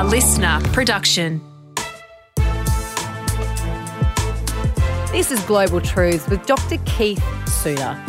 a listener production. This is Global Truths with Dr. Keith Suter.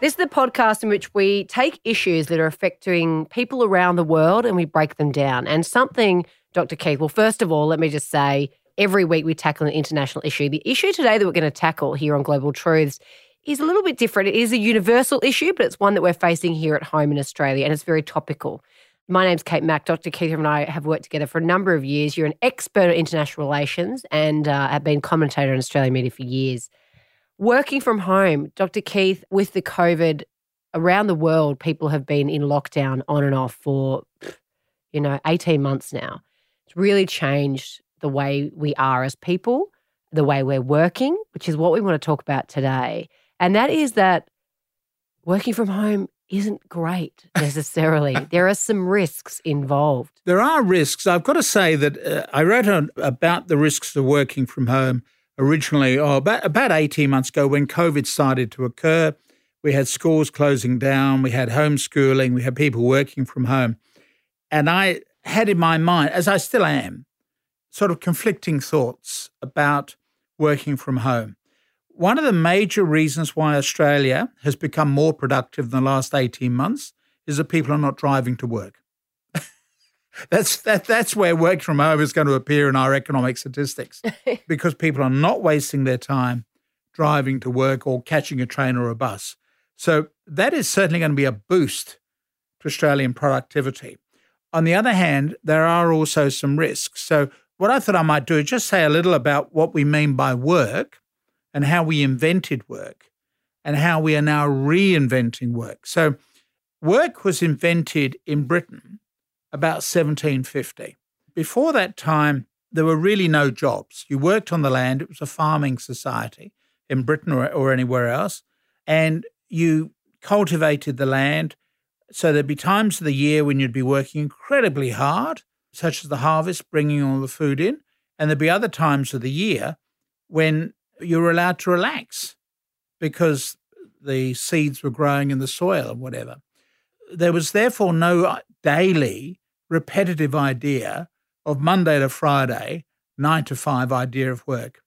This is the podcast in which we take issues that are affecting people around the world and we break them down. And something, Dr. Keith, well, first of all, let me just say every week we tackle an international issue. The issue today that we're going to tackle here on Global Truths is a little bit different. It is a universal issue, but it's one that we're facing here at home in Australia and it's very topical. My name's Kate Mack. Dr. Keith and I have worked together for a number of years. You're an expert in international relations and uh, have been commentator on Australian media for years. Working from home, Dr. Keith, with the COVID around the world, people have been in lockdown on and off for, you know, 18 months now. It's really changed the way we are as people, the way we're working, which is what we want to talk about today. And that is that working from home isn't great necessarily. there are some risks involved. There are risks. I've got to say that uh, I wrote on, about the risks of working from home originally, oh, about, about 18 months ago when COVID started to occur. We had schools closing down, we had homeschooling, we had people working from home. And I had in my mind, as I still am, sort of conflicting thoughts about working from home. One of the major reasons why Australia has become more productive in the last 18 months is that people are not driving to work. That's that, that's where work from home is going to appear in our economic statistics because people are not wasting their time driving to work or catching a train or a bus. So that is certainly going to be a boost to Australian productivity. On the other hand, there are also some risks. So what I thought I might do is just say a little about what we mean by work and how we invented work and how we are now reinventing work. So work was invented in Britain about 1750. Before that time, there were really no jobs. You worked on the land, it was a farming society in Britain or, or anywhere else, and you cultivated the land. So there'd be times of the year when you'd be working incredibly hard, such as the harvest, bringing all the food in. And there'd be other times of the year when you were allowed to relax because the seeds were growing in the soil or whatever. There was therefore no uh, daily repetitive idea of Monday to Friday, nine to five idea of work.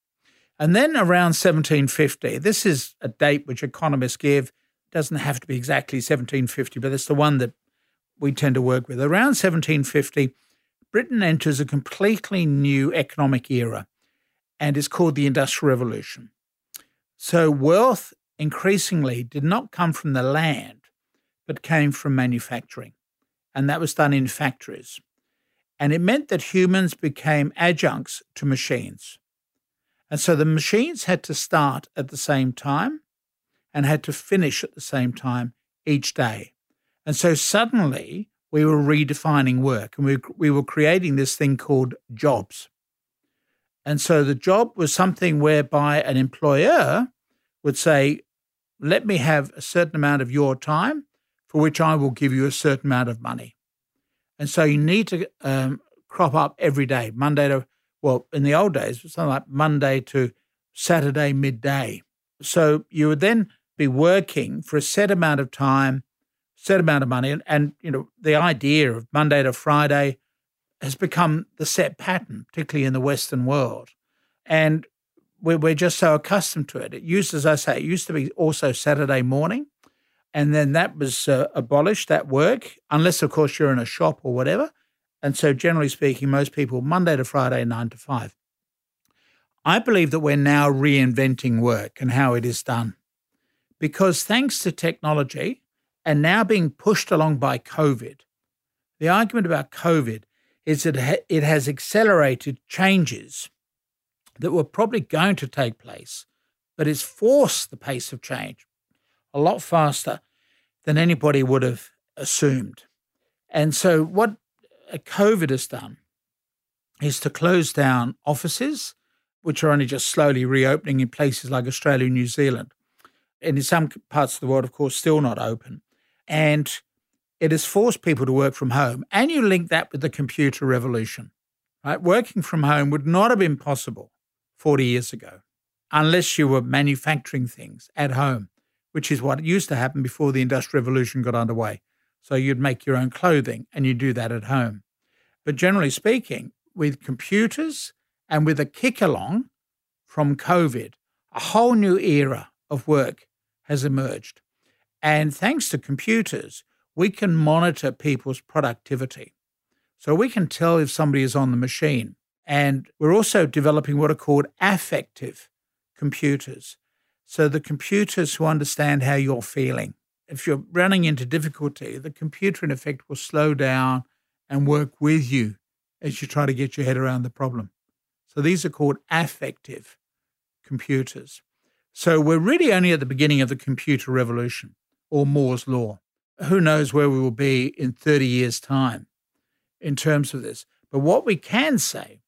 And then around 1750, this is a date which economists give, doesn't have to be exactly 1750, but it's the one that we tend to work with. Around 1750, Britain enters a completely new economic era and is called the Industrial Revolution. So wealth increasingly did not come from the land, but came from manufacturing and that was done in factories. And it meant that humans became adjuncts to machines. And so the machines had to start at the same time and had to finish at the same time each day. And so suddenly we were redefining work and we, we were creating this thing called jobs. And so the job was something whereby an employer would say, let me have a certain amount of your time for which I will give you a certain amount of money. And so you need to um, crop up every day, Monday to, well, in the old days, something like Monday to Saturday midday. So you would then be working for a set amount of time, set amount of money. And, and you know, the idea of Monday to Friday has become the set pattern, particularly in the Western world. And we're, we're just so accustomed to it. It used, as I say, it used to be also Saturday morning and then that was uh, abolished, that work, unless, of course, you're in a shop or whatever. And so, generally speaking, most people, Monday to Friday, nine to five. I believe that we're now reinventing work and how it is done. Because thanks to technology and now being pushed along by COVID, the argument about COVID is that it has accelerated changes that were probably going to take place, but it's forced the pace of change a lot faster than anybody would have assumed. And so, what COVID has done is to close down offices, which are only just slowly reopening in places like Australia and New Zealand. And in some parts of the world, of course, still not open. And it has forced people to work from home. And you link that with the computer revolution, right? Working from home would not have been possible 40 years ago unless you were manufacturing things at home which is what used to happen before the Industrial Revolution got underway. So you'd make your own clothing and you do that at home. But generally speaking, with computers and with a kick along from COVID, a whole new era of work has emerged. And thanks to computers, we can monitor people's productivity. So we can tell if somebody is on the machine. And we're also developing what are called affective computers. So the computers who understand how you're feeling. If you're running into difficulty, the computer in effect will slow down and work with you as you try to get your head around the problem. So these are called affective computers. So we're really only at the beginning of the computer revolution or Moore's law. Who knows where we will be in 30 years' time in terms of this. But what we can say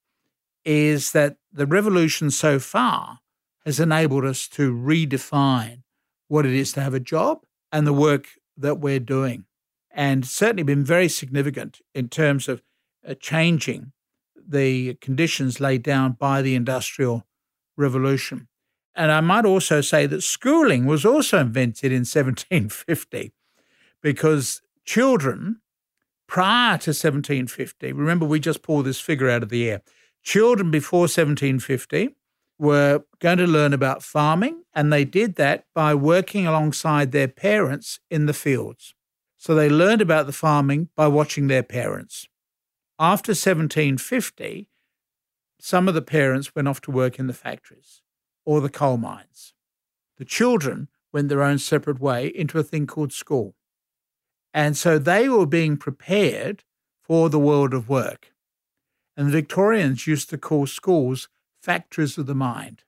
is that the revolution so far has enabled us to redefine what it is to have a job and the work that we're doing. And certainly been very significant in terms of uh, changing the conditions laid down by the Industrial Revolution. And I might also say that schooling was also invented in 1750 because children prior to 1750, remember we just pulled this figure out of the air, children before 1750 were going to learn about farming, and they did that by working alongside their parents in the fields. So they learned about the farming by watching their parents. After 1750, some of the parents went off to work in the factories or the coal mines. The children went their own separate way into a thing called school. And so they were being prepared for the world of work. And the Victorians used to call schools factories of the mind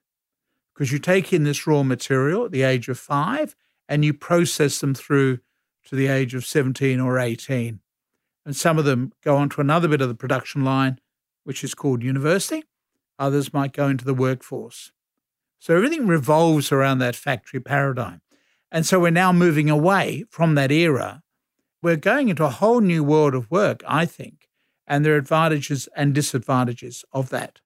because you take in this raw material at the age of five and you process them through to the age of 17 or 18. And some of them go on to another bit of the production line, which is called university. Others might go into the workforce. So everything revolves around that factory paradigm. And so we're now moving away from that era. We're going into a whole new world of work, I think, and there are advantages and disadvantages of that.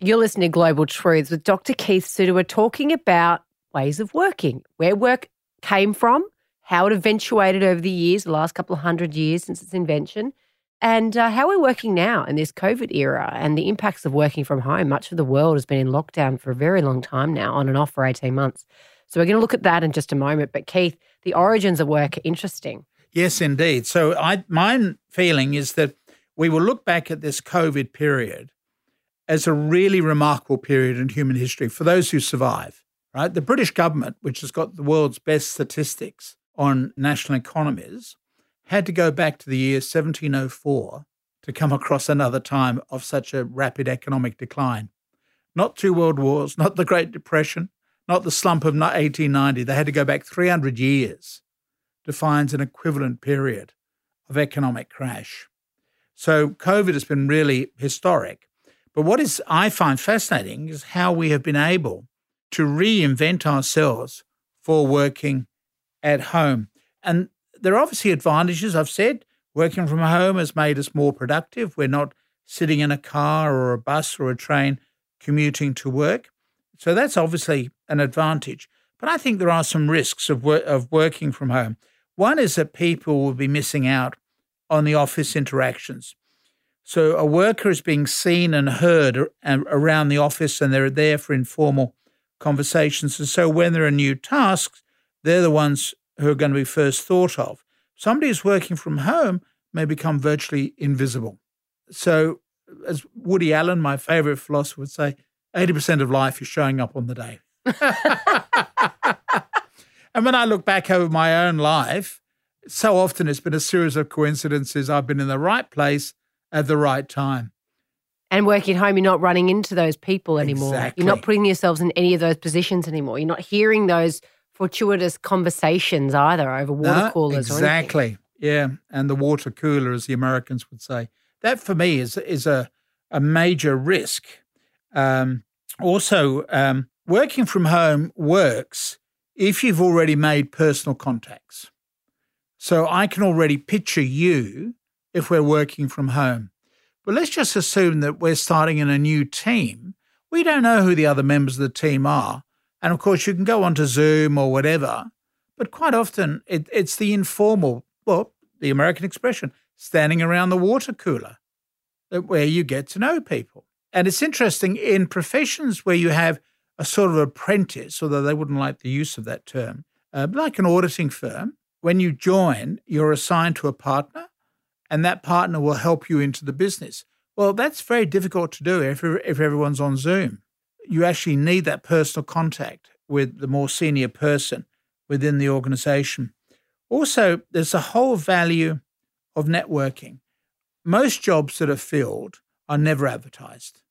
You're listening to Global Truths with Dr. Keith Suter. Talking about ways of working, where work came from, how it eventuated over the years, the last couple of hundred years since its invention, and uh, how we're working now in this COVID era and the impacts of working from home. Much of the world has been in lockdown for a very long time now, on and off for 18 months. So we're going to look at that in just a moment. But Keith, the origins of work are interesting. Yes, indeed. So I, my feeling is that we will look back at this COVID period as a really remarkable period in human history for those who survive. Right, the British government, which has got the world's best statistics on national economies, had to go back to the year 1704 to come across another time of such a rapid economic decline. Not two world wars, not the Great Depression, not the slump of 1890. They had to go back 300 years to find an equivalent period of economic crash. So COVID has been really historic. But what is I find fascinating is how we have been able to reinvent ourselves for working at home. And there are obviously advantages. I've said working from home has made us more productive. We're not sitting in a car or a bus or a train commuting to work. So that's obviously an advantage. But I think there are some risks of, wor- of working from home. One is that people will be missing out on the office interactions. So a worker is being seen and heard around the office, and they're there for informal conversations. And so when there are new tasks, they're the ones who are going to be first thought of. Somebody who's working from home may become virtually invisible. So, as Woody Allen, my favorite philosopher, would say, 80% of life is showing up on the day. and when I look back over my own life, so often it's been a series of coincidences. I've been in the right place at the right time. And working home, you're not running into those people anymore. Exactly. You're not putting yourselves in any of those positions anymore. You're not hearing those fortuitous conversations either over water no, coolers. Exactly. Yeah, and the water cooler, as the Americans would say. That for me is is a a major risk. Um, also, um, working from home works if you've already made personal contacts. So I can already picture you if we're working from home. But let's just assume that we're starting in a new team. we don't know who the other members of the team are. And of course, you can go onto Zoom or whatever, but quite often it, it's the informal, well, the American expression, standing around the water cooler, where you get to know people. And it's interesting in professions where you have a sort of apprentice, although they wouldn't like the use of that term, uh, like an auditing firm, when you join, you're assigned to a partner, and that partner will help you into the business. Well, that's very difficult to do if, if everyone's on Zoom. You actually need that personal contact with the more senior person within the organization. Also, there's a whole value of networking. Most jobs that are filled are never advertised.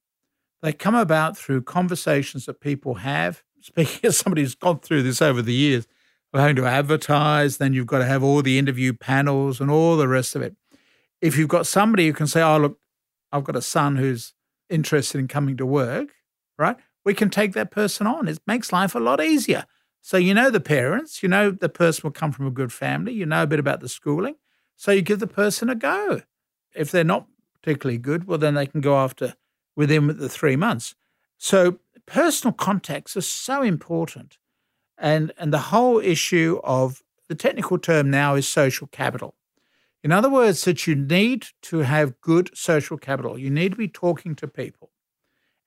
They come about through conversations that people have. Speaking as somebody who's gone through this over the years, we're having to advertise, then you've got to have all the interview panels and all the rest of it. If you've got somebody who can say, Oh, look, I've got a son who's interested in coming to work, right? We can take that person on. It makes life a lot easier. So you know the parents, you know the person will come from a good family, you know a bit about the schooling. So you give the person a go. If they're not particularly good, well, then they can go after within the three months. So personal contacts are so important. And, and the whole issue of the technical term now is social capital. In other words, that you need to have good social capital. You need to be talking to people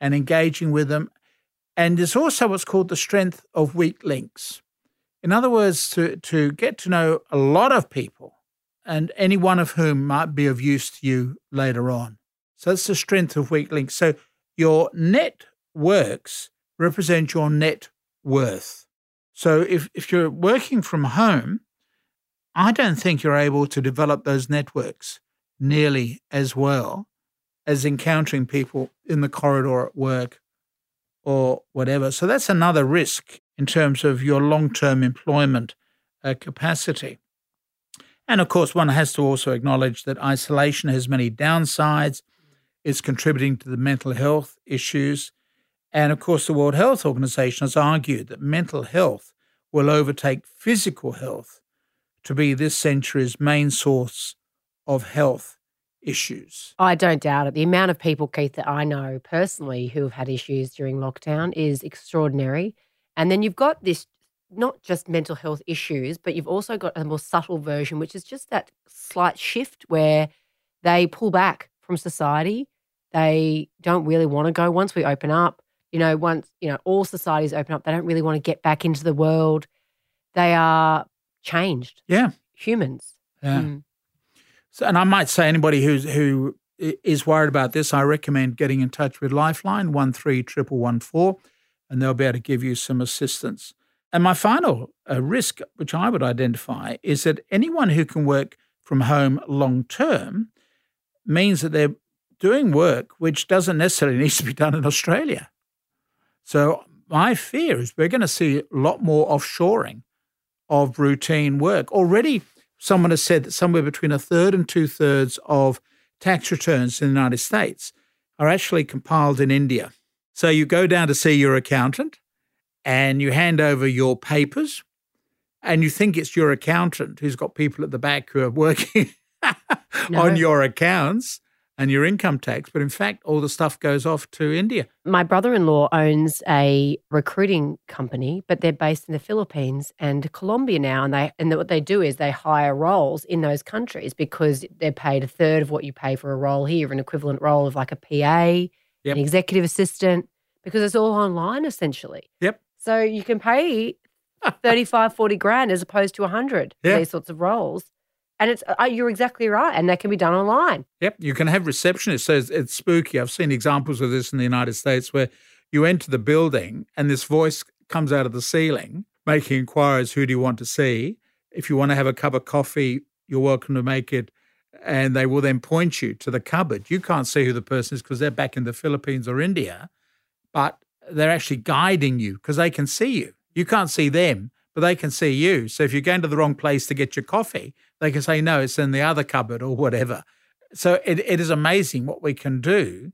and engaging with them. And there's also what's called the strength of weak links. In other words, to, to get to know a lot of people, and any one of whom might be of use to you later on. So that's the strength of weak links. So your net works represent your net worth. So if, if you're working from home, I don't think you're able to develop those networks nearly as well as encountering people in the corridor at work or whatever. So that's another risk in terms of your long term employment uh, capacity. And of course, one has to also acknowledge that isolation has many downsides. It's contributing to the mental health issues. And of course, the World Health Organization has argued that mental health will overtake physical health to be this century's main source of health issues. I don't doubt it. The amount of people, Keith, that I know personally who have had issues during lockdown is extraordinary. And then you've got this not just mental health issues, but you've also got a more subtle version, which is just that slight shift where they pull back from society. They don't really want to go once we open up. You know, once, you know, all societies open up, they don't really want to get back into the world. They are changed. Yeah. Humans. Yeah. Mm. So, and I might say anybody who's who is worried about this, I recommend getting in touch with Lifeline one three triple one four, and they'll be able to give you some assistance. And my final uh, risk, which I would identify, is that anyone who can work from home long term means that they're doing work which doesn't necessarily need to be done in Australia. So my fear is we're going to see a lot more offshoring of routine work. Already, someone has said that somewhere between a third and two thirds of tax returns in the United States are actually compiled in India. So you go down to see your accountant and you hand over your papers, and you think it's your accountant who's got people at the back who are working no. on your accounts and your income tax, but in fact, all the stuff goes off to India. My brother in law owns a recruiting company, but they're based in the Philippines and Colombia now. And they and what they do is they hire roles in those countries because they're paid a third of what you pay for a role here, an equivalent role of like a PA, yep. an executive assistant, because it's all online essentially. Yep. So you can pay 35, 40 grand as opposed to 100 yeah. for these sorts of roles. And it's uh, you're exactly right, and that can be done online. Yep, you can have receptionists. So it's, it's spooky. I've seen examples of this in the United States where you enter the building and this voice comes out of the ceiling making inquiries. Who do you want to see? If you want to have a cup of coffee, you're welcome to make it. And they will then point you to the cupboard. You can't see who the person is because they're back in the Philippines or India, but they're actually guiding you because they can see you. You can't see them, but they can see you. So if you're going to the wrong place to get your coffee, they can say, no, it's in the other cupboard or whatever. So it, it is amazing what we can do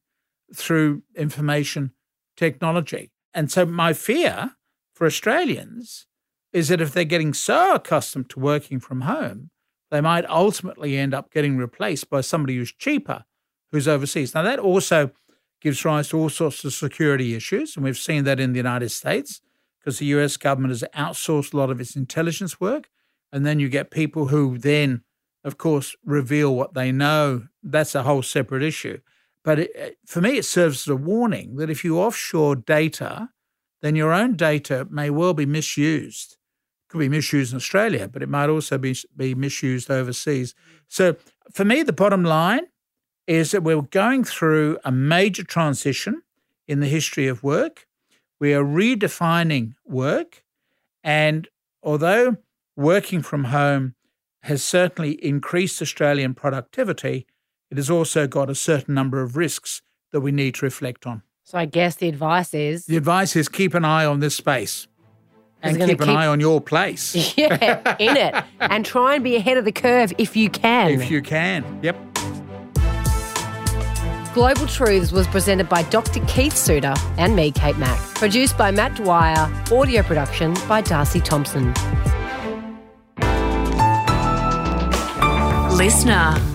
through information technology. And so my fear for Australians is that if they're getting so accustomed to working from home, they might ultimately end up getting replaced by somebody who's cheaper, who's overseas. Now, that also gives rise to all sorts of security issues. And we've seen that in the United States because the US government has outsourced a lot of its intelligence work. And then you get people who then, of course, reveal what they know. That's a whole separate issue. But it, for me, it serves as a warning that if you offshore data, then your own data may well be misused. It could be misused in Australia, but it might also be, be misused overseas. So for me, the bottom line is that we're going through a major transition in the history of work. We are redefining work. And although working from home has certainly increased Australian productivity, it has also got a certain number of risks that we need to reflect on. So I guess the advice is The advice is keep an eye on this space and gonna keep an keep- eye on your place yeah, in it, and try and be ahead of the curve if you can. if you can. Yep. Global Truths was presented by Dr. Keith Suter and me, Kate Mack. Produced by Matt Dwyer. Audio production by Darcy Thompson. Listener.